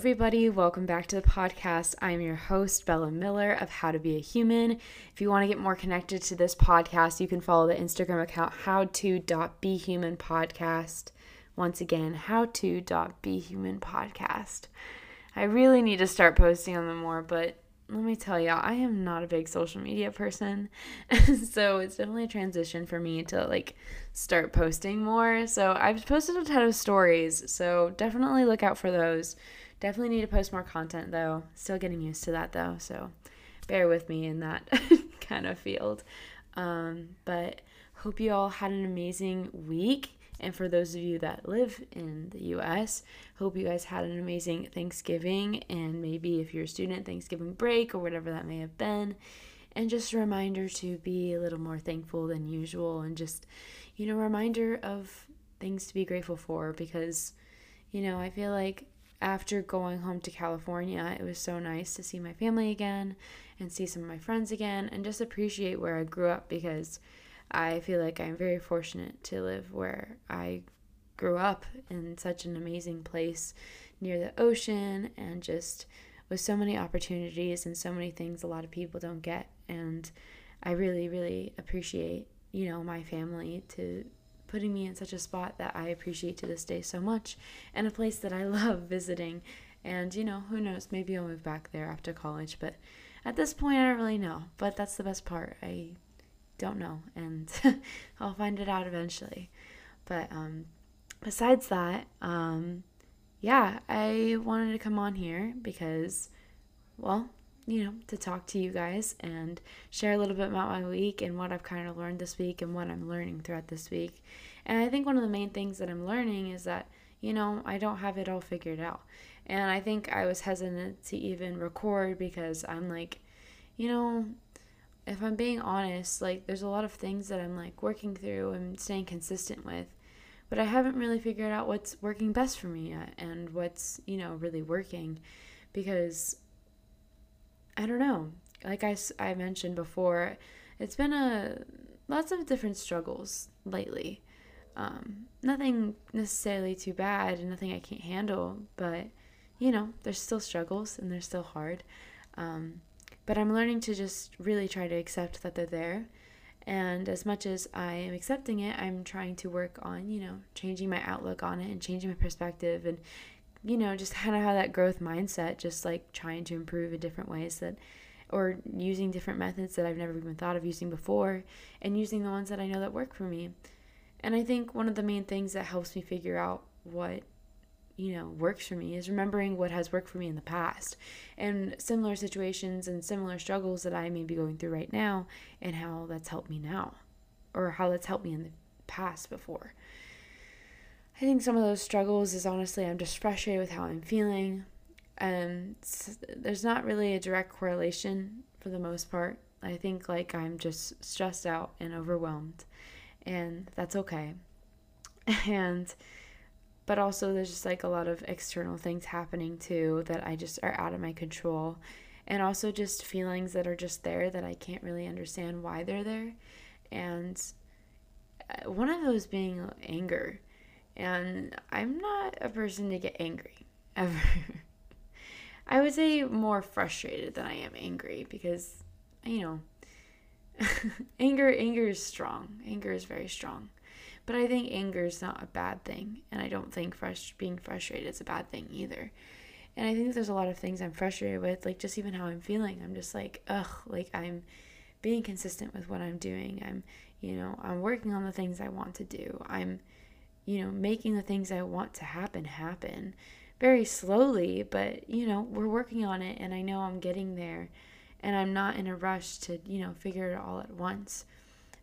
everybody. Welcome back to the podcast. I'm your host, Bella Miller of How to Be a Human. If you want to get more connected to this podcast, you can follow the Instagram account howto.behumanpodcast. Once again, howto.behumanpodcast. I really need to start posting on them more, but let me tell you, I am not a big social media person. so it's definitely a transition for me to like start posting more. So I've posted a ton of stories. So definitely look out for those. Definitely need to post more content though. Still getting used to that though. So bear with me in that kind of field. Um, but hope you all had an amazing week. And for those of you that live in the US, hope you guys had an amazing Thanksgiving and maybe if you're a student, Thanksgiving break or whatever that may have been. And just a reminder to be a little more thankful than usual and just, you know, reminder of things to be grateful for because, you know, I feel like after going home to California, it was so nice to see my family again and see some of my friends again and just appreciate where I grew up because I feel like I'm very fortunate to live where I grew up in such an amazing place near the ocean and just with so many opportunities and so many things a lot of people don't get. And I really, really appreciate, you know, my family to putting me in such a spot that I appreciate to this day so much and a place that I love visiting. And, you know, who knows, maybe I'll move back there after college, but at this point, I don't really know. But that's the best part. I don't know, and I'll find it out eventually. But um, besides that, um, yeah, I wanted to come on here because, well, you know, to talk to you guys and share a little bit about my week and what I've kind of learned this week and what I'm learning throughout this week. And I think one of the main things that I'm learning is that, you know, I don't have it all figured out. And I think I was hesitant to even record because I'm like, you know, if I'm being honest, like there's a lot of things that I'm like working through and staying consistent with, but I haven't really figured out what's working best for me yet and what's, you know, really working because I don't know. Like I, I mentioned before, it's been a lots of different struggles lately. Um, nothing necessarily too bad and nothing I can't handle, but you know, there's still struggles and they're still hard. Um, but I'm learning to just really try to accept that they're there. And as much as I am accepting it, I'm trying to work on, you know, changing my outlook on it and changing my perspective and, you know, just kind of have that growth mindset, just like trying to improve in different ways that, or using different methods that I've never even thought of using before and using the ones that I know that work for me. And I think one of the main things that helps me figure out what you know, works for me is remembering what has worked for me in the past and similar situations and similar struggles that I may be going through right now and how that's helped me now or how that's helped me in the past before. I think some of those struggles is honestly, I'm just frustrated with how I'm feeling. And there's not really a direct correlation for the most part. I think like I'm just stressed out and overwhelmed, and that's okay. And but also there's just like a lot of external things happening too that I just are out of my control and also just feelings that are just there that I can't really understand why they're there and uh, one of those being anger and I'm not a person to get angry ever I would say more frustrated than I am angry because you know anger anger is strong anger is very strong but I think anger is not a bad thing, and I don't think frust- being frustrated is a bad thing either. And I think there's a lot of things I'm frustrated with, like just even how I'm feeling. I'm just like, ugh, like I'm being consistent with what I'm doing. I'm, you know, I'm working on the things I want to do. I'm, you know, making the things I want to happen happen very slowly, but, you know, we're working on it, and I know I'm getting there, and I'm not in a rush to, you know, figure it all at once.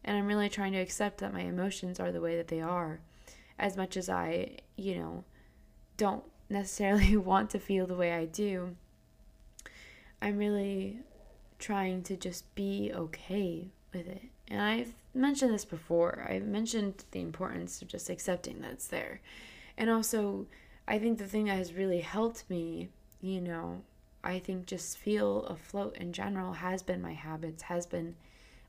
And I'm really trying to accept that my emotions are the way that they are, as much as I, you know, don't necessarily want to feel the way I do. I'm really trying to just be okay with it. And I've mentioned this before. I've mentioned the importance of just accepting that it's there. And also, I think the thing that has really helped me, you know, I think just feel afloat in general has been my habits, has been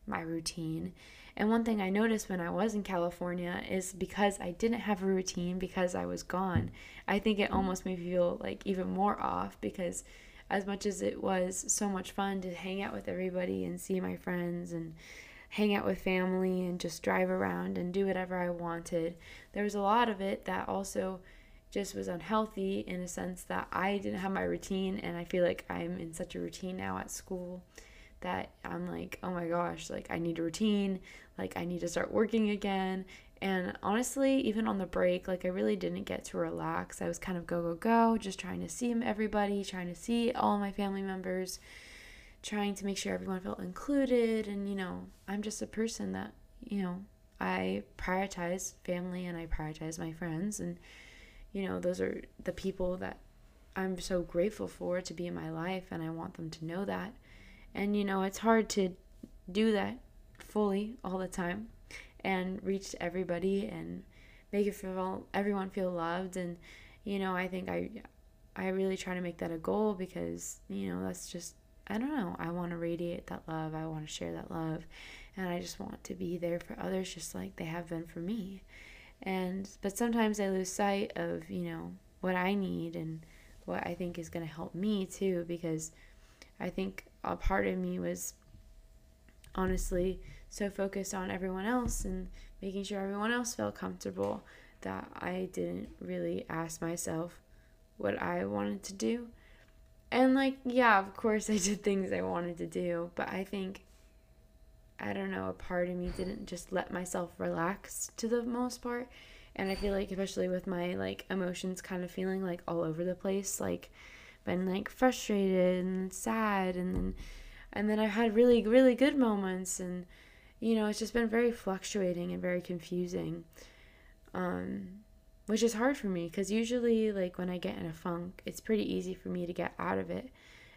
my routine. And one thing I noticed when I was in California is because I didn't have a routine because I was gone, I think it almost made me feel like even more off because as much as it was so much fun to hang out with everybody and see my friends and hang out with family and just drive around and do whatever I wanted, there was a lot of it that also just was unhealthy in a sense that I didn't have my routine and I feel like I'm in such a routine now at school that I'm like, oh my gosh, like I need a routine, like I need to start working again. And honestly, even on the break, like I really didn't get to relax. I was kind of go, go, go, just trying to see everybody, trying to see all my family members, trying to make sure everyone felt included. And, you know, I'm just a person that, you know, I prioritize family and I prioritize my friends. And, you know, those are the people that I'm so grateful for to be in my life. And I want them to know that. And, you know, it's hard to do that fully all the time and reach everybody and make it feel everyone feel loved and you know i think i i really try to make that a goal because you know that's just i don't know. I want to radiate that love. I want to share that love. And i just want to be there for others just like they have been for me. And but sometimes i lose sight of you know what i need and what i think is going to help me too because i think a part of me was honestly so focused on everyone else and making sure everyone else felt comfortable that I didn't really ask myself what I wanted to do. And like, yeah, of course I did things I wanted to do, but I think I don't know, a part of me didn't just let myself relax to the most part. And I feel like especially with my like emotions kind of feeling like all over the place, like been like frustrated and sad and then and then I've had really really good moments and you know it's just been very fluctuating and very confusing um which is hard for me because usually like when I get in a funk it's pretty easy for me to get out of it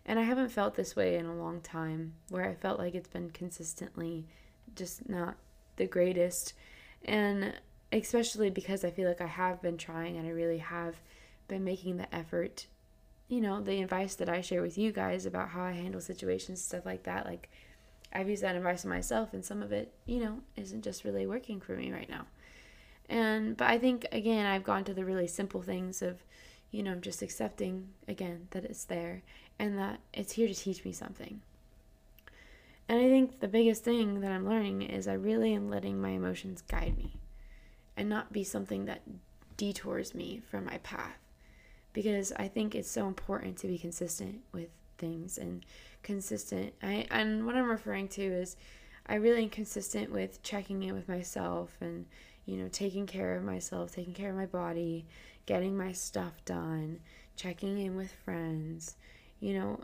and I haven't felt this way in a long time where I felt like it's been consistently just not the greatest and especially because I feel like I have been trying and I really have been making the effort you know, the advice that I share with you guys about how I handle situations, stuff like that. Like, I've used that advice myself, and some of it, you know, isn't just really working for me right now. And, but I think, again, I've gone to the really simple things of, you know, just accepting, again, that it's there and that it's here to teach me something. And I think the biggest thing that I'm learning is I really am letting my emotions guide me and not be something that detours me from my path because I think it's so important to be consistent with things and consistent. I and what I'm referring to is I really am consistent with checking in with myself and you know taking care of myself, taking care of my body, getting my stuff done, checking in with friends, you know,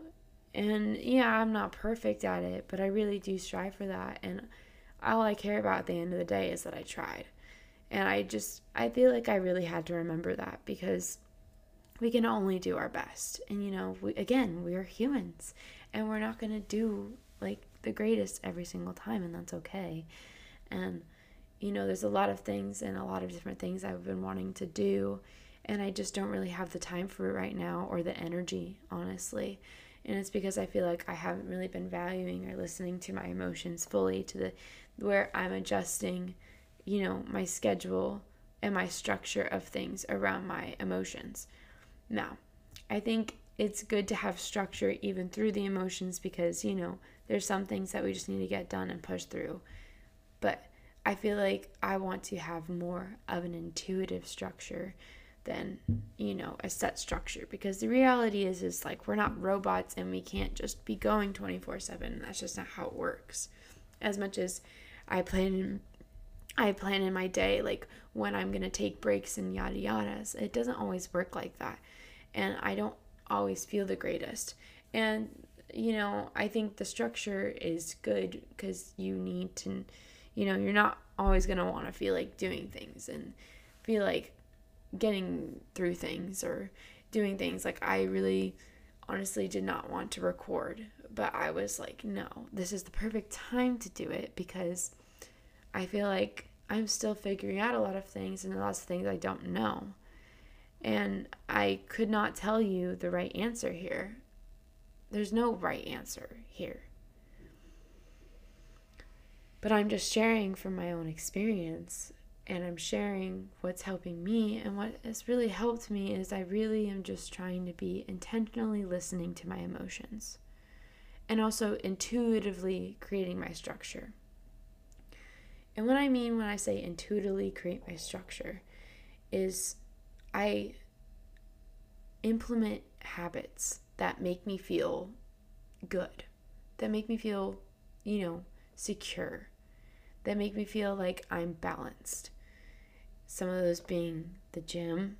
and yeah, I'm not perfect at it, but I really do strive for that and all I care about at the end of the day is that I tried. And I just I feel like I really had to remember that because we can only do our best. And you know, we, again, we're humans and we're not going to do like the greatest every single time and that's okay. And you know, there's a lot of things and a lot of different things I've been wanting to do and I just don't really have the time for it right now or the energy, honestly. And it's because I feel like I haven't really been valuing or listening to my emotions fully to the where I'm adjusting, you know, my schedule and my structure of things around my emotions. Now, I think it's good to have structure even through the emotions because, you know, there's some things that we just need to get done and push through. But I feel like I want to have more of an intuitive structure than, you know, a set structure because the reality is is like we're not robots and we can't just be going 24/7. That's just not how it works. As much as I plan I plan in my day like when I'm going to take breaks and yada yadas. It doesn't always work like that and I don't always feel the greatest. And you know, I think the structure is good because you need to, you know, you're not always going to want to feel like doing things and feel like getting through things or doing things. Like, I really honestly did not want to record, but I was like, no, this is the perfect time to do it because I feel like I'm still figuring out a lot of things and lots of things I don't know. And I could not tell you the right answer here. There's no right answer here. But I'm just sharing from my own experience and I'm sharing what's helping me. And what has really helped me is I really am just trying to be intentionally listening to my emotions and also intuitively creating my structure. And what I mean when I say intuitively create my structure is I implement habits that make me feel good, that make me feel, you know, secure, that make me feel like I'm balanced. Some of those being the gym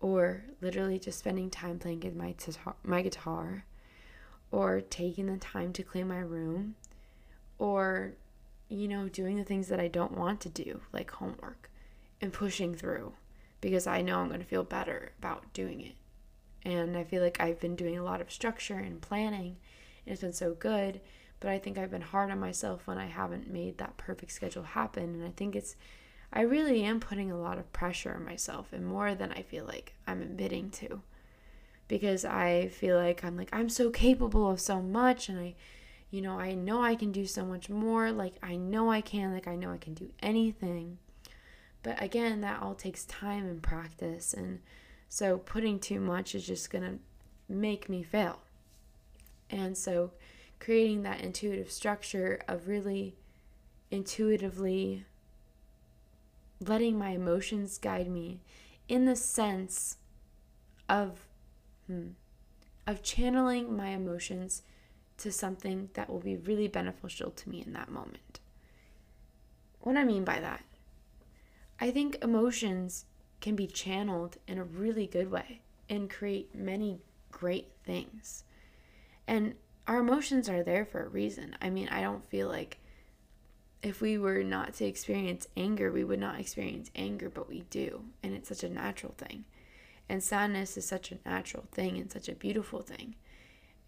or literally just spending time playing with my, my guitar or taking the time to clean my room or you know doing the things that I don't want to do like homework and pushing through because I know I'm going to feel better about doing it. And I feel like I've been doing a lot of structure and planning and it's been so good, but I think I've been hard on myself when I haven't made that perfect schedule happen and I think it's I really am putting a lot of pressure on myself and more than I feel like I'm admitting to because I feel like I'm like I'm so capable of so much and I you know, I know I can do so much more. Like I know I can, like I know I can do anything. But again, that all takes time and practice and so putting too much is just going to make me fail. And so creating that intuitive structure of really intuitively letting my emotions guide me in the sense of hmm, of channeling my emotions to something that will be really beneficial to me in that moment. What I mean by that, I think emotions can be channeled in a really good way and create many great things. And our emotions are there for a reason. I mean, I don't feel like if we were not to experience anger, we would not experience anger, but we do. And it's such a natural thing. And sadness is such a natural thing and such a beautiful thing.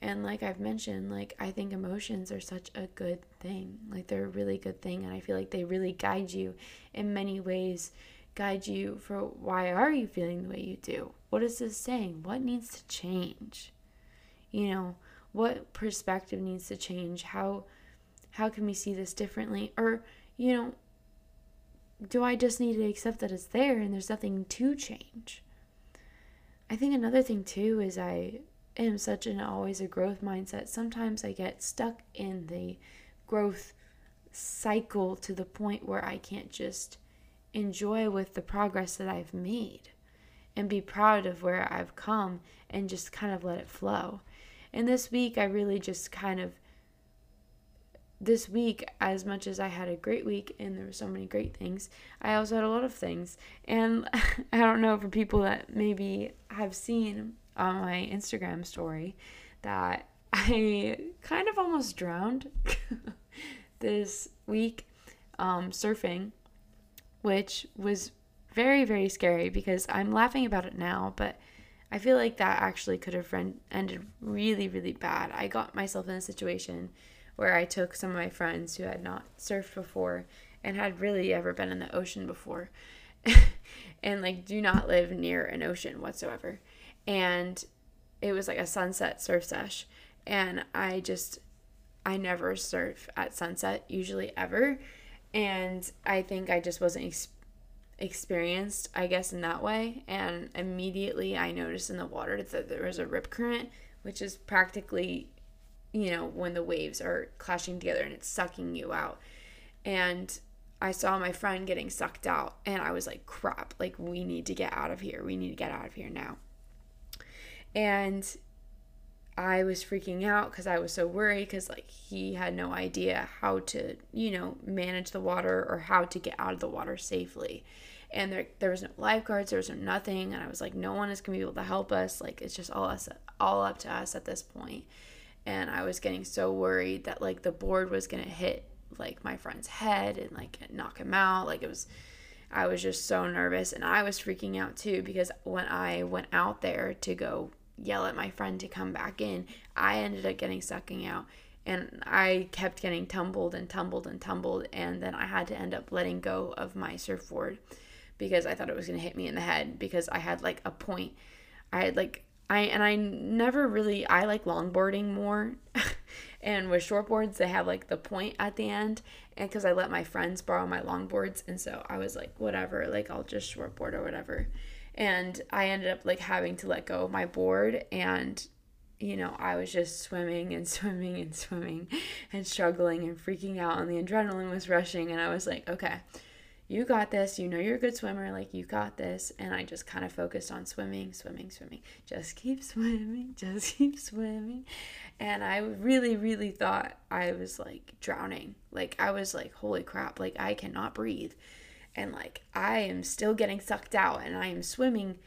And like I've mentioned, like I think emotions are such a good thing. Like they're a really good thing and I feel like they really guide you in many ways. Guide you for why are you feeling the way you do? What is this saying? What needs to change? You know, what perspective needs to change? How how can we see this differently? Or, you know, do I just need to accept that it's there and there's nothing to change? I think another thing too is I am such an always a growth mindset. Sometimes I get stuck in the growth cycle to the point where I can't just enjoy with the progress that I've made and be proud of where I've come and just kind of let it flow. And this week I really just kind of this week, as much as I had a great week and there were so many great things, I also had a lot of things. And I don't know for people that maybe have seen on my Instagram story that I kind of almost drowned this week um, surfing, which was very, very scary because I'm laughing about it now, but I feel like that actually could have ended really, really bad. I got myself in a situation where I took some of my friends who had not surfed before and had really ever been in the ocean before and like do not live near an ocean whatsoever. And it was like a sunset surf sesh and I just I never surf at sunset usually ever and I think I just wasn't experienced I guess in that way and immediately I noticed in the water that there was a rip current which is practically you know, when the waves are clashing together and it's sucking you out. And I saw my friend getting sucked out and I was like, crap, like we need to get out of here. We need to get out of here now. And I was freaking out because I was so worried because like he had no idea how to, you know, manage the water or how to get out of the water safely. And there, there was no lifeguards, there was no nothing, and I was like, no one is gonna be able to help us. Like it's just all us, all up to us at this point. and I was getting so worried that like the board was gonna hit like my friend's head and like knock him out. Like it was, I was just so nervous and I was freaking out too because when I went out there to go yell at my friend to come back in, I ended up getting sucking out and I kept getting tumbled and tumbled and tumbled and then I had to end up letting go of my surfboard because I thought it was gonna hit me in the head because I had like a point. I had like I and I never really I like longboarding more. And with shortboards, they have like the point at the end. And because I let my friends borrow my longboards. And so I was like, whatever, like I'll just shortboard or whatever. And I ended up like having to let go of my board. And, you know, I was just swimming and swimming and swimming and struggling and freaking out. And the adrenaline was rushing. And I was like, okay you got this. You know you're a good swimmer. Like, you got this. And I just kind of focused on swimming, swimming, swimming. Just keep swimming. Just keep swimming. And I really, really thought I was like drowning. Like, I was like, holy crap. Like, I cannot breathe. And like, I am still getting sucked out and I am swimming,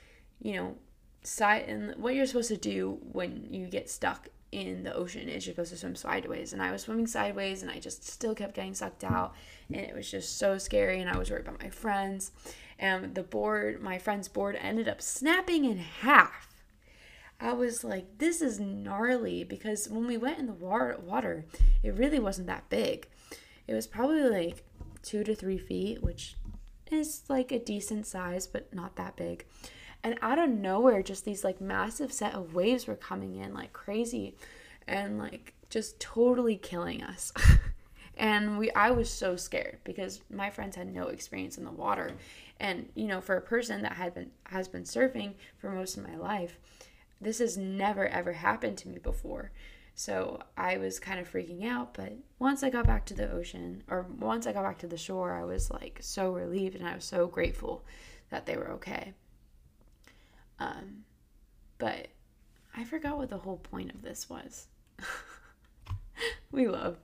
you know, side. And what you're supposed to do when you get stuck in the ocean is you're supposed to swim sideways. And I was swimming sideways and I just still kept getting sucked out. And it was just so scary. And I was worried about my friends. And the board, my friend's board, ended up snapping in half. I was like, this is gnarly because when we went in the water, it really wasn't that big. It was probably like two to three feet, which is like a decent size, but not that big and out of nowhere just these like massive set of waves were coming in like crazy and like just totally killing us. And we i was so scared because my friends had no experience in the water. And you know for a person that had been has been surfing for most of my life this has never ever happened to me before. So i was kind of freaking out but once i got back to the ocean or once i got back to the shore i was like so relieved and i was so grateful that they were okay um, but I forgot what the whole point of this was. we love.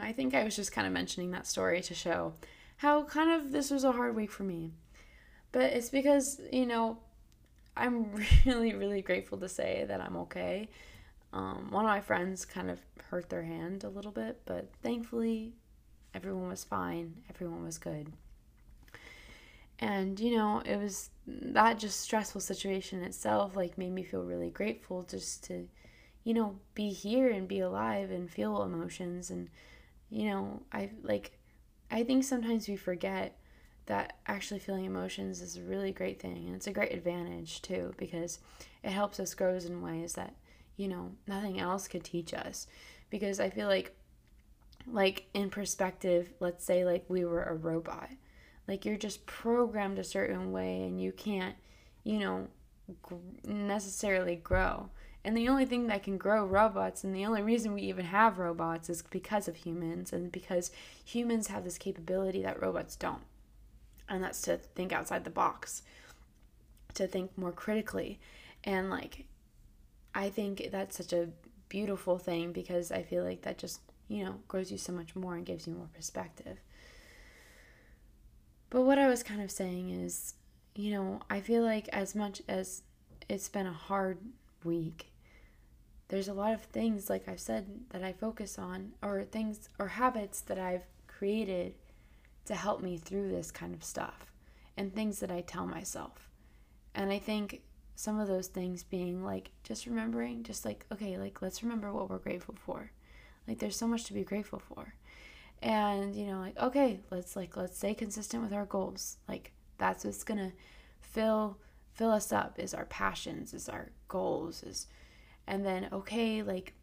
I think I was just kind of mentioning that story to show how kind of this was a hard week for me. But it's because, you know, I'm really, really grateful to say that I'm okay. Um, one of my friends kind of hurt their hand a little bit, but thankfully, everyone was fine. Everyone was good. And, you know, it was that just stressful situation itself, like, made me feel really grateful just to, you know, be here and be alive and feel emotions. And, you know, I like, I think sometimes we forget that actually feeling emotions is a really great thing. And it's a great advantage, too, because it helps us grow in ways that, you know, nothing else could teach us. Because I feel like, like, in perspective, let's say, like, we were a robot like you're just programmed a certain way and you can't, you know, necessarily grow. And the only thing that can grow robots, and the only reason we even have robots, is because of humans, and because humans have this capability that robots don't. And that's to think outside the box, to think more critically. And like, I think that's such a beautiful thing because I feel like that just, you know, grows you so much more and gives you more perspective. But what I was kind of saying is, you know, I feel like as much as it's been a hard week, there's a lot of things, like I've said, that I focus on, or things or habits that I've created to help me through this kind of stuff, and things that I tell myself. And I think some of those things being like just remembering, just like, okay, like let's remember what we're grateful for. Like there's so much to be grateful for and you know like okay let's like let's stay consistent with our goals. Like that's what's gonna fill fill us up is our passions is our goals is and then okay like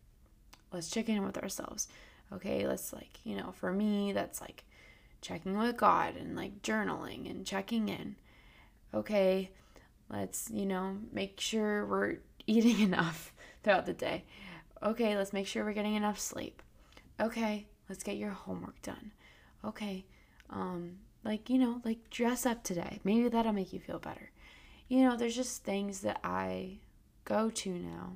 let's check in with ourselves. Okay let's like you know for me that's like checking with god and like journaling and checking in. Okay let's you know make sure we're eating enough throughout the day. Okay let's make sure we're getting enough sleep. Okay Let's get your homework done. Okay. Um, like, you know, like dress up today. Maybe that'll make you feel better. You know, there's just things that I go to now.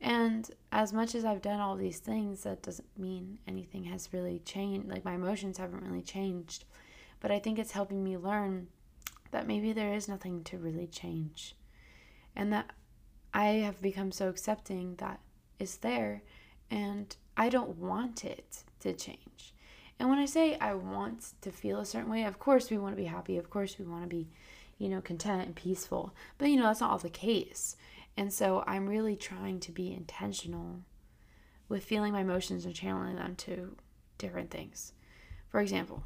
And as much as I've done all these things, that doesn't mean anything has really changed. Like, my emotions haven't really changed. But I think it's helping me learn that maybe there is nothing to really change. And that I have become so accepting that it's there and I don't want it to change. And when I say I want to feel a certain way, of course we want to be happy. Of course we want to be, you know, content and peaceful. But, you know, that's not all the case. And so I'm really trying to be intentional with feeling my emotions and channeling them to different things. For example,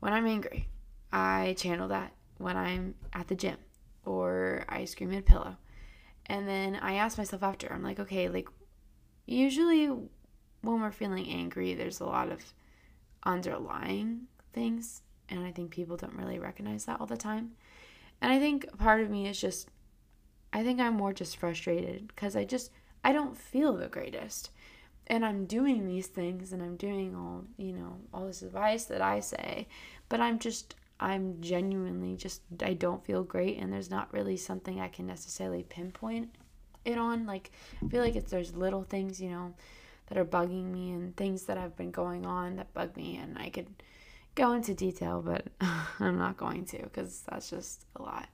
when I'm angry, I channel that when I'm at the gym or I scream at a pillow. And then I ask myself after, I'm like, okay, like, usually when we're feeling angry, there's a lot of underlying things. And I think people don't really recognize that all the time. And I think part of me is just, I think I'm more just frustrated because I just, I don't feel the greatest. And I'm doing these things and I'm doing all, you know, all this advice that I say, but I'm just, I'm genuinely just, I don't feel great. And there's not really something I can necessarily pinpoint it on. Like, I feel like it's, there's little things, you know, that are bugging me and things that have been going on that bug me. And I could go into detail, but I'm not going to because that's just a lot.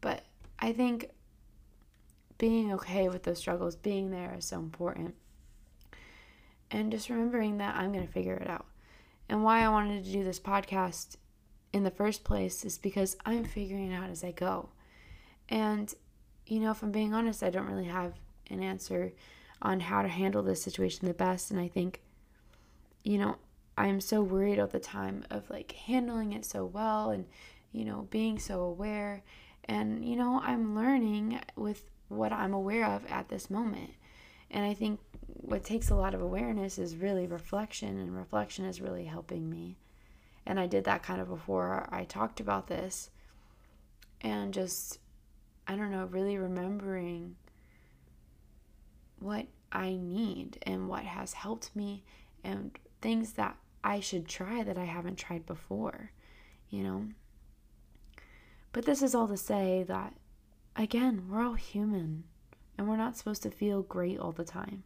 But I think being okay with those struggles, being there is so important. And just remembering that I'm going to figure it out. And why I wanted to do this podcast in the first place is because I'm figuring it out as I go. And, you know, if I'm being honest, I don't really have an answer on how to handle this situation the best. And I think, you know, I'm so worried all the time of like handling it so well and, you know, being so aware. And, you know, I'm learning with what I'm aware of at this moment. And I think what takes a lot of awareness is really reflection, and reflection is really helping me. And I did that kind of before I talked about this. And just, I don't know, really remembering what I need and what has helped me and things that I should try that I haven't tried before, you know? But this is all to say that again, we're all human and we're not supposed to feel great all the time.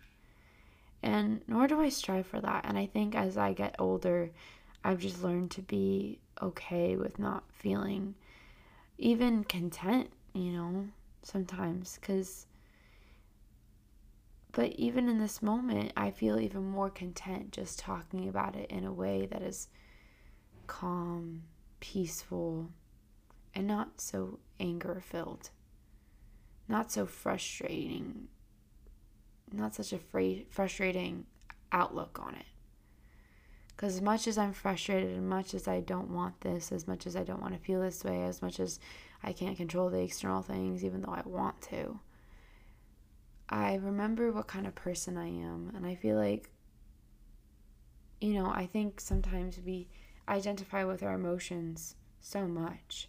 And nor do I strive for that. And I think as I get older, I've just learned to be okay with not feeling even content, you know, sometimes. Because, but even in this moment, I feel even more content just talking about it in a way that is calm, peaceful, and not so anger filled not so frustrating, not such a fra- frustrating outlook on it. Because as much as I'm frustrated, as much as I don't want this, as much as I don't want to feel this way, as much as I can't control the external things, even though I want to, I remember what kind of person I am. And I feel like, you know, I think sometimes we identify with our emotions so much.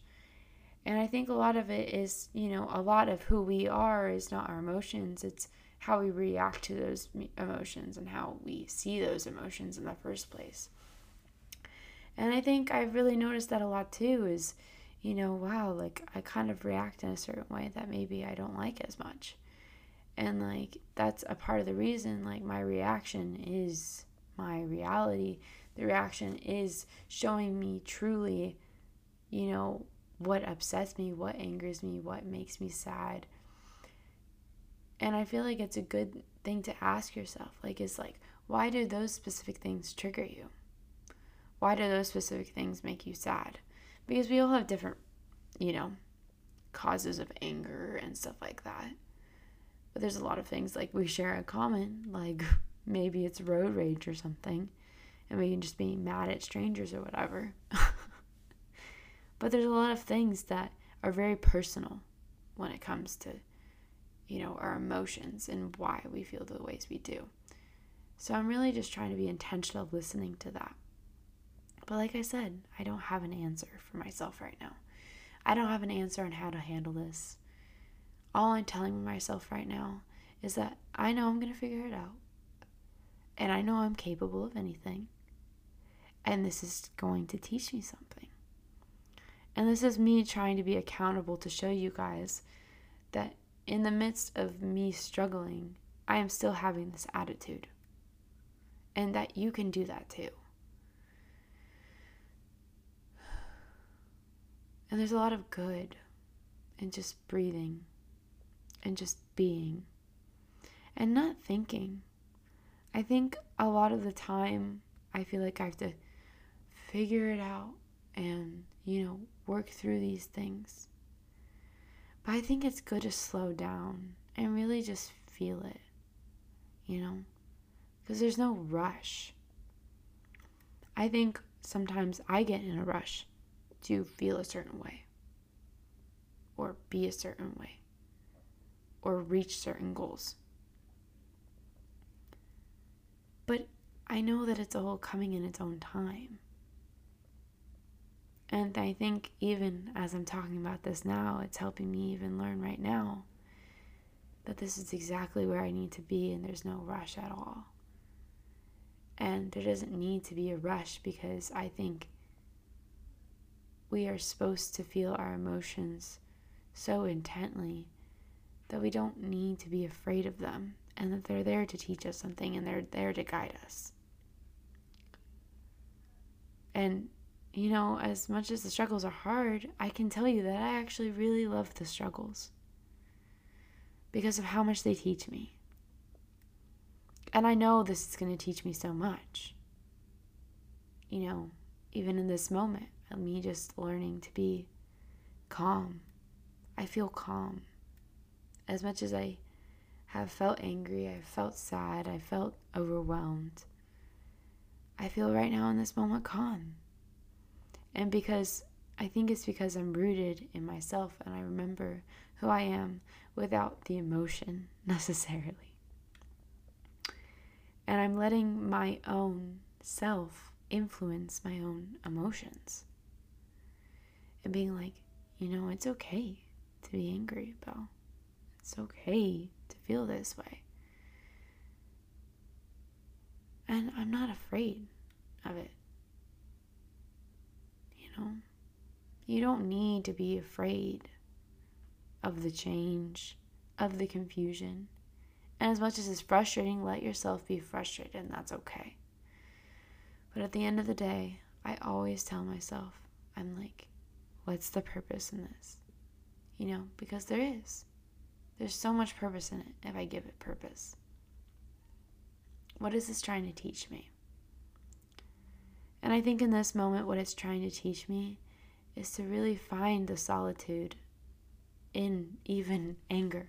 And I think a lot of it is, you know, a lot of who we are is not our emotions, it's how we react to those emotions and how we see those emotions in the first place. And I think I've really noticed that a lot too is, you know, wow, like I kind of react in a certain way that maybe I don't like as much. And like that's a part of the reason like my reaction is my reality. The reaction is showing me truly, you know, what upsets me, what angers me, what makes me sad. And I feel like it's a good thing to ask yourself like is like why do those specific things trigger you? Why do those specific things make you sad? Because we all have different, you know, causes of anger and stuff like that. But there's a lot of things like we share in common, like maybe it's road rage or something, and we can just be mad at strangers or whatever. But there's a lot of things that are very personal when it comes to, you know, our emotions and why we feel the ways we do. So I'm really just trying to be intentional listening to that. But like I said, I don't have an answer for myself right now. I don't have an answer on how to handle this. All I'm telling myself right now is that I know I'm going to figure it out. And I know I'm capable of anything. And this is going to teach me something. And this is me trying to be accountable to show you guys that in the midst of me struggling, I am still having this attitude. And that you can do that too. And there's a lot of good in just breathing and just being and not thinking. I think a lot of the time I feel like I have to figure it out and, you know, work through these things. But I think it's good to slow down and really just feel it, you know, because there's no rush. I think sometimes I get in a rush to feel a certain way, or be a certain way, or reach certain goals. But I know that it's all coming in its own time. And I think even as I'm talking about this now, it's helping me even learn right now that this is exactly where I need to be and there's no rush at all. And there doesn't need to be a rush because I think we are supposed to feel our emotions so intently that we don't need to be afraid of them and that they're there to teach us something and they're there to guide us. And, you know, as much as the struggles are hard, I can tell you that I actually really love the struggles because of how much they teach me. And I know this is going to teach me so much. You know, even in this moment, me just learning to be calm. I feel calm. As much as I have felt angry, I felt sad, I felt overwhelmed. I feel right now in this moment calm. And because I think it's because I'm rooted in myself and I remember who I am without the emotion necessarily. And I'm letting my own self influence my own emotions. And being like, you know, it's okay to be angry, Belle. It's okay to feel this way. And I'm not afraid of it. You know, you don't need to be afraid of the change, of the confusion. And as much as it's frustrating, let yourself be frustrated, and that's okay. But at the end of the day, I always tell myself, I'm like, what's the purpose in this? You know, because there is. There's so much purpose in it if I give it purpose. What is this trying to teach me? And I think in this moment, what it's trying to teach me is to really find the solitude in even anger.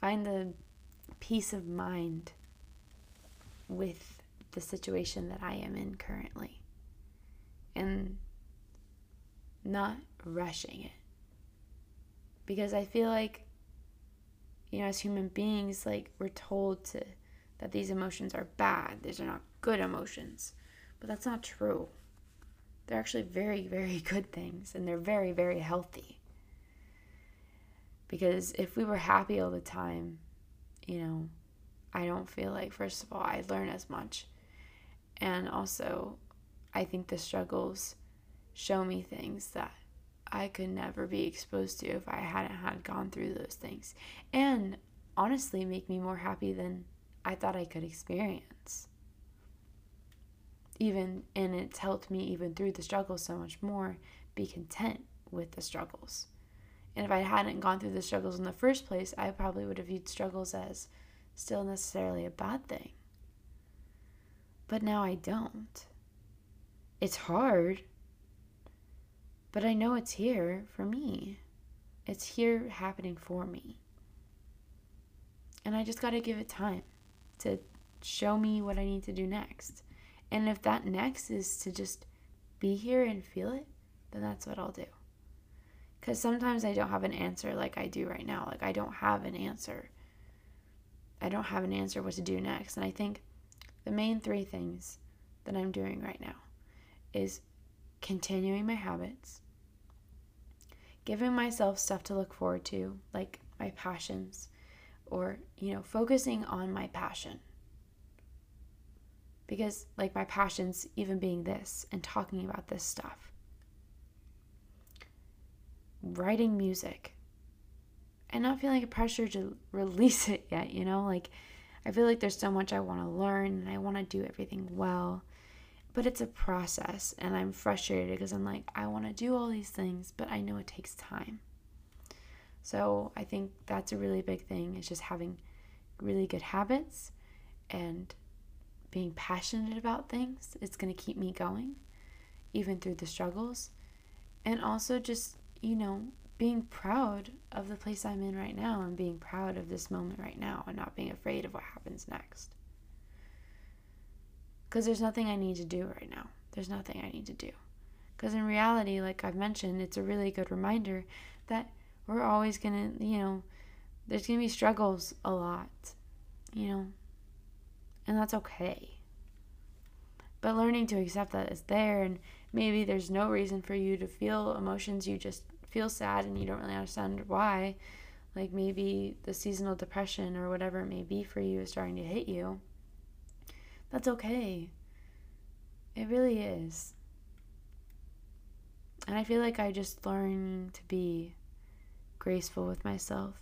find the peace of mind with the situation that I am in currently and not rushing it. Because I feel like, you know, as human beings, like we're told to that these emotions are bad, these are not good emotions. But that's not true. They're actually very, very good things and they're very, very healthy. Because if we were happy all the time, you know, I don't feel like, first of all, I learn as much. And also, I think the struggles show me things that I could never be exposed to if I hadn't had gone through those things. And honestly, make me more happy than I thought I could experience. Even, and it's helped me even through the struggles so much more be content with the struggles. And if I hadn't gone through the struggles in the first place, I probably would have viewed struggles as still necessarily a bad thing. But now I don't. It's hard, but I know it's here for me. It's here happening for me. And I just got to give it time to show me what I need to do next. And if that next is to just be here and feel it, then that's what I'll do. Because sometimes I don't have an answer like I do right now. Like, I don't have an answer. I don't have an answer what to do next. And I think the main three things that I'm doing right now is continuing my habits, giving myself stuff to look forward to, like my passions, or, you know, focusing on my passion. Because, like, my passions, even being this and talking about this stuff, writing music, and not feeling a pressure to release it yet, you know? Like, I feel like there's so much I want to learn and I want to do everything well. But it's a process, and I'm frustrated because I'm like, I want to do all these things, but I know it takes time. So I think that's a really big thing is just having really good habits and being passionate about things. It's going to keep me going, even through the struggles. And also just, you know, being proud of the place I'm in right now and being proud of this moment right now and not being afraid of what happens next. Because there's nothing I need to do right now. There's nothing I need to do. Because in reality, like I've mentioned, it's a really good reminder that we're always going to, you know, there's going to be struggles a lot. you know, and that's okay. But learning to accept that it's there and maybe there's no reason for you to feel emotions, you just feel sad and you don't really understand why. Like maybe the seasonal depression or whatever it may be for you is starting to hit you. That's okay. It really is. And I feel like I just learned to be graceful with myself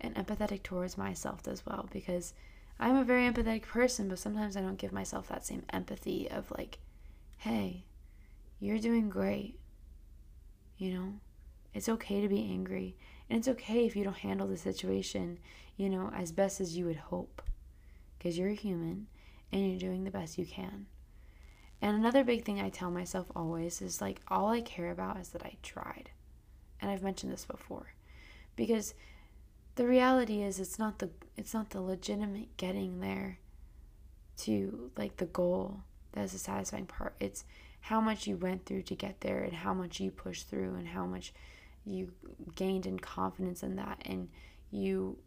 and empathetic towards myself as well because I'm a very empathetic person, but sometimes I don't give myself that same empathy of like, hey, you're doing great. You know, it's okay to be angry. And it's okay if you don't handle the situation, you know, as best as you would hope. Because you're a human and you're doing the best you can. And another big thing I tell myself always is like, all I care about is that I tried. And I've mentioned this before. Because the reality is it's not the it's not the legitimate getting there to like the goal that's the satisfying part. It's how much you went through to get there and how much you pushed through and how much you gained in confidence in that and you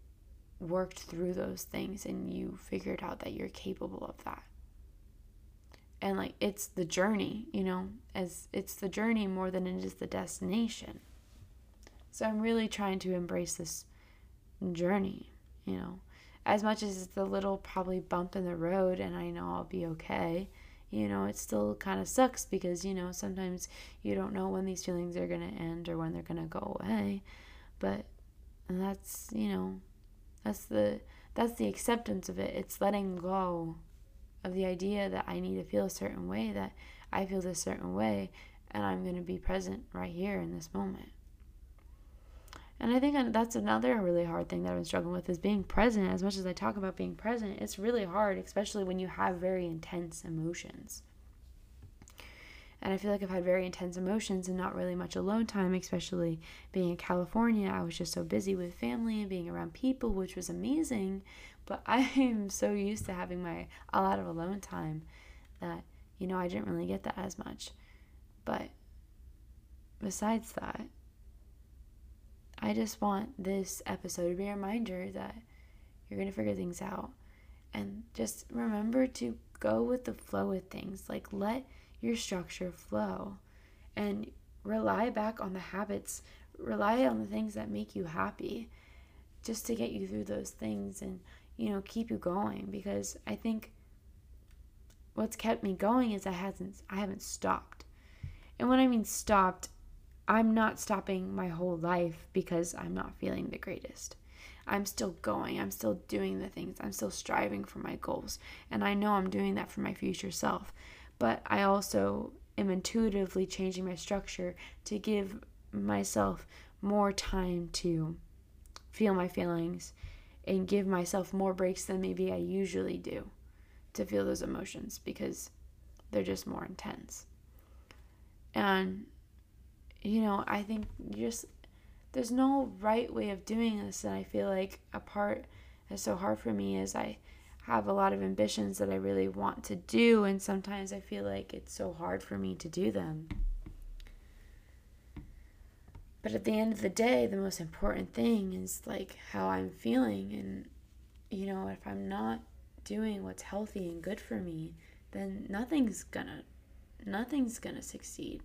worked through those things and you figured out that you're capable of that. And like it's the journey, you know, as it's the journey more than it is the destination. So I'm really trying to embrace this journey, you know. As much as it's a little probably bump in the road and I know I'll be okay, you know, it still kind of sucks because, you know, sometimes you don't know when these feelings are going to end or when they're going to go away. But that's, you know, that's the that's the acceptance of it. It's letting go of the idea that I need to feel a certain way, that I feel this certain way, and I'm going to be present right here in this moment. And I think that's another really hard thing that I've been struggling with is being present. As much as I talk about being present, it's really hard, especially when you have very intense emotions. And I feel like I've had very intense emotions and not really much alone time, especially being in California. I was just so busy with family and being around people, which was amazing. But I am so used to having my a lot of alone time that, you know, I didn't really get that as much. But besides that, I just want this episode to be a reminder that you're going to figure things out. And just remember to go with the flow of things. Like, let your structure flow and rely back on the habits, rely on the things that make you happy just to get you through those things and, you know, keep you going. Because I think what's kept me going is I hasn't I haven't stopped. And when I mean stopped, I'm not stopping my whole life because I'm not feeling the greatest. I'm still going. I'm still doing the things. I'm still striving for my goals. And I know I'm doing that for my future self. But I also am intuitively changing my structure to give myself more time to feel my feelings and give myself more breaks than maybe I usually do to feel those emotions because they're just more intense. And you know, I think just there's no right way of doing this. And I feel like a part that's so hard for me is I have a lot of ambitions that I really want to do. And sometimes I feel like it's so hard for me to do them. But at the end of the day, the most important thing is like how I'm feeling. And, you know, if I'm not doing what's healthy and good for me, then nothing's gonna, nothing's gonna succeed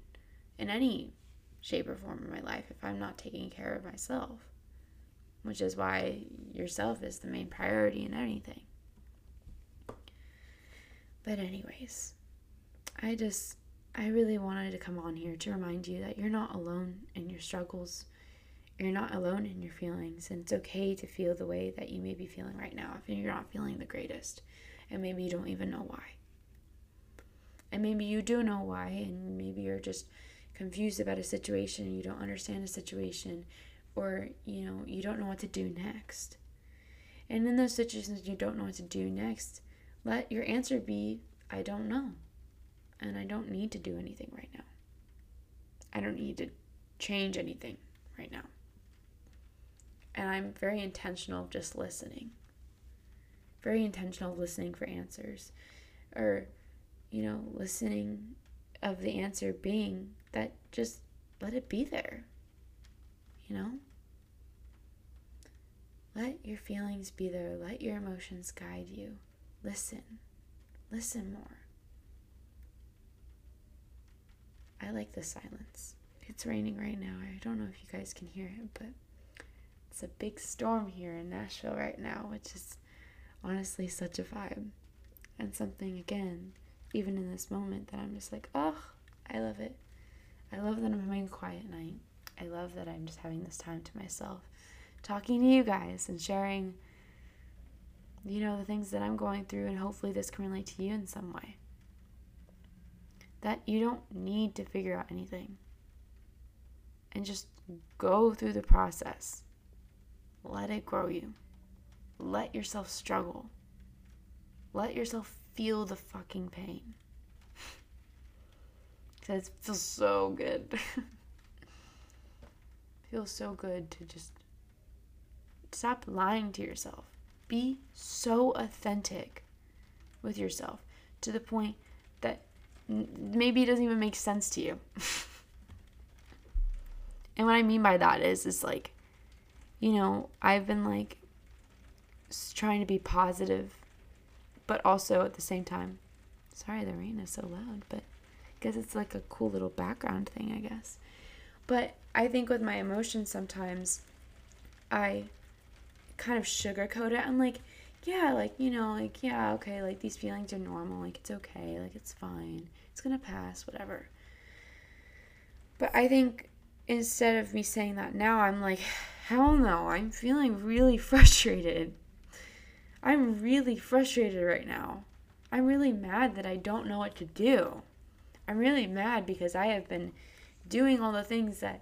in any shape or form in my life if I'm not taking care of myself, which is why yourself is the main priority in anything. But, anyways, I just, I really wanted to come on here to remind you that you're not alone in your struggles. You're not alone in your feelings, and it's okay to feel the way that you may be feeling right now if you're not feeling the greatest, and maybe you don't even know why. And maybe you do know why, and maybe you're just confused about a situation you don't understand a situation or you know you don't know what to do next and in those situations you don't know what to do next let your answer be i don't know and i don't need to do anything right now i don't need to change anything right now and i'm very intentional of just listening very intentional of listening for answers or you know listening of the answer being that just let it be there. You know? let your feelings be there, let your emotions guide you. Listen, listen more. I like the silence. It's raining right now. I don't know if you guys can hear it, but it's a big storm here in Nashville right now, which is honestly such a vibe. And something, again, even in this moment, that I'm just like, oh, I love it. I love that I'm having a quiet night. I love that I'm just having this time to myself, talking to you guys and sharing, you know, the things that I'm going through, and hopefully this can relate to you in some way. That you don't need to figure out anything and just go through the process. Let it grow you. Let yourself struggle. Let yourself feel the fucking pain. Because it feels so good. feels so good to just stop lying to yourself. Be so authentic with yourself to the point that maybe it doesn't even make sense to you. and what I mean by that is, is like, you know, I've been like trying to be positive, but also at the same time, sorry, the rain is so loud, but I guess it's like a cool little background thing, I guess. But I think with my emotions sometimes, I kind of sugarcoat it. I'm like, yeah, like, you know, like, yeah, okay, like these feelings are normal. Like, it's okay. Like, it's fine. It's going to pass, whatever. But I think instead of me saying that now, I'm like, hell no, I'm feeling really frustrated. I'm really frustrated right now. I'm really mad that I don't know what to do. I'm really mad because I have been doing all the things that,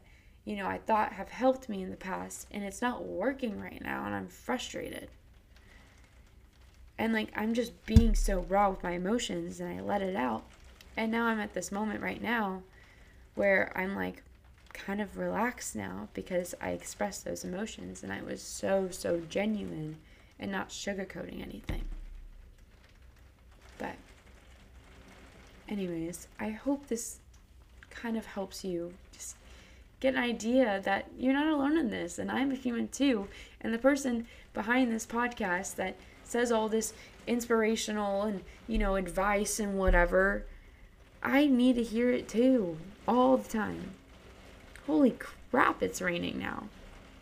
you know, I thought have helped me in the past and it's not working right now and I'm frustrated. And like I'm just being so raw with my emotions and I let it out. And now I'm at this moment right now where I'm like kind of relaxed now because I expressed those emotions and I was so, so genuine and not sugarcoating anything. But, anyways, I hope this kind of helps you just get an idea that you're not alone in this and I'm a human too. And the person behind this podcast that says all this inspirational and, you know, advice and whatever, I need to hear it too all the time. Holy crap, it's raining now.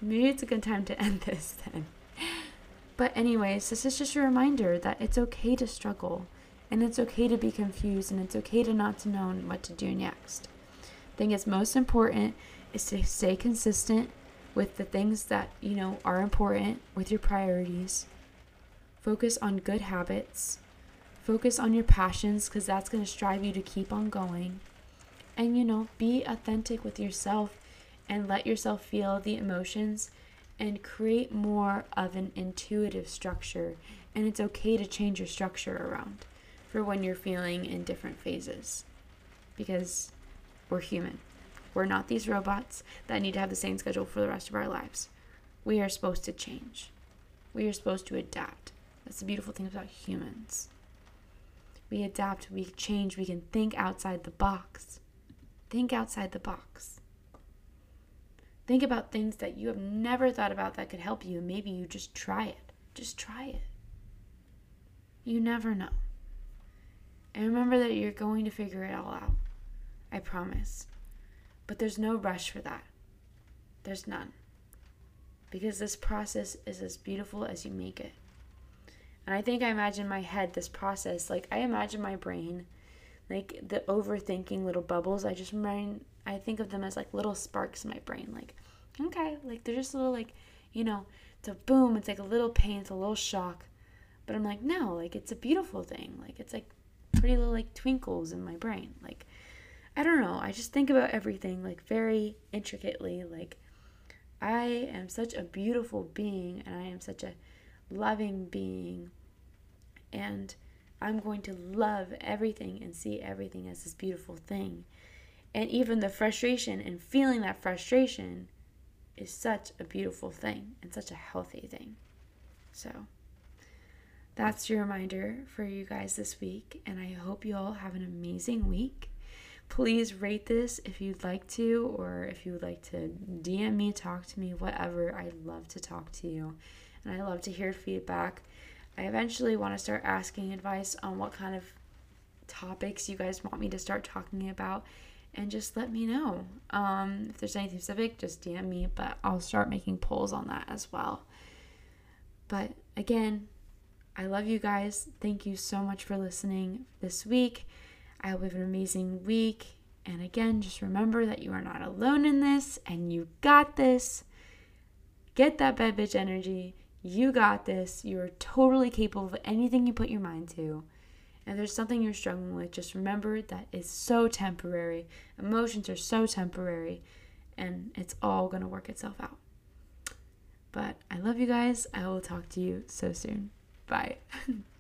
Maybe it's a good time to end this then. But, anyways, this is just a reminder that it's okay to struggle, and it's okay to be confused, and it's okay to not to know what to do next. I think it's most important is to stay consistent with the things that you know are important with your priorities. Focus on good habits. Focus on your passions because that's going to strive you to keep on going. And you know, be authentic with yourself and let yourself feel the emotions and create more of an intuitive structure. And it's okay to change your structure around for when you're feeling in different phases because we're human. We're not these robots that need to have the same schedule for the rest of our lives. We are supposed to change, we are supposed to adapt. That's the beautiful thing about humans. We adapt, we change, we can think outside the box. Think outside the box. Think about things that you have never thought about that could help you. Maybe you just try it. Just try it. You never know. And remember that you're going to figure it all out. I promise. But there's no rush for that. There's none. Because this process is as beautiful as you make it. And I think I imagine my head, this process, like I imagine my brain, like the overthinking little bubbles. I just remind I think of them as like little sparks in my brain. Like, okay, like they're just little like, you know, it's a boom, it's like a little pain, it's a little shock. But I'm like, no, like it's a beautiful thing. Like it's like pretty little like twinkles in my brain. Like I don't know, I just think about everything like very intricately. Like I am such a beautiful being and I am such a loving being. And I'm going to love everything and see everything as this beautiful thing. And even the frustration and feeling that frustration is such a beautiful thing and such a healthy thing. So that's your reminder for you guys this week. And I hope you all have an amazing week. Please rate this if you'd like to, or if you would like to DM me, talk to me, whatever. I'd love to talk to you. and I love to hear feedback. I eventually want to start asking advice on what kind of topics you guys want me to start talking about and just let me know. Um, if there's anything specific, just DM me, but I'll start making polls on that as well. But again, I love you guys. Thank you so much for listening this week. I hope you have an amazing week. And again, just remember that you are not alone in this and you got this. Get that bad bitch energy. You got this. You are totally capable of anything you put your mind to. And there's something you're struggling with, just remember that it's so temporary. Emotions are so temporary, and it's all going to work itself out. But I love you guys. I will talk to you so soon. Bye.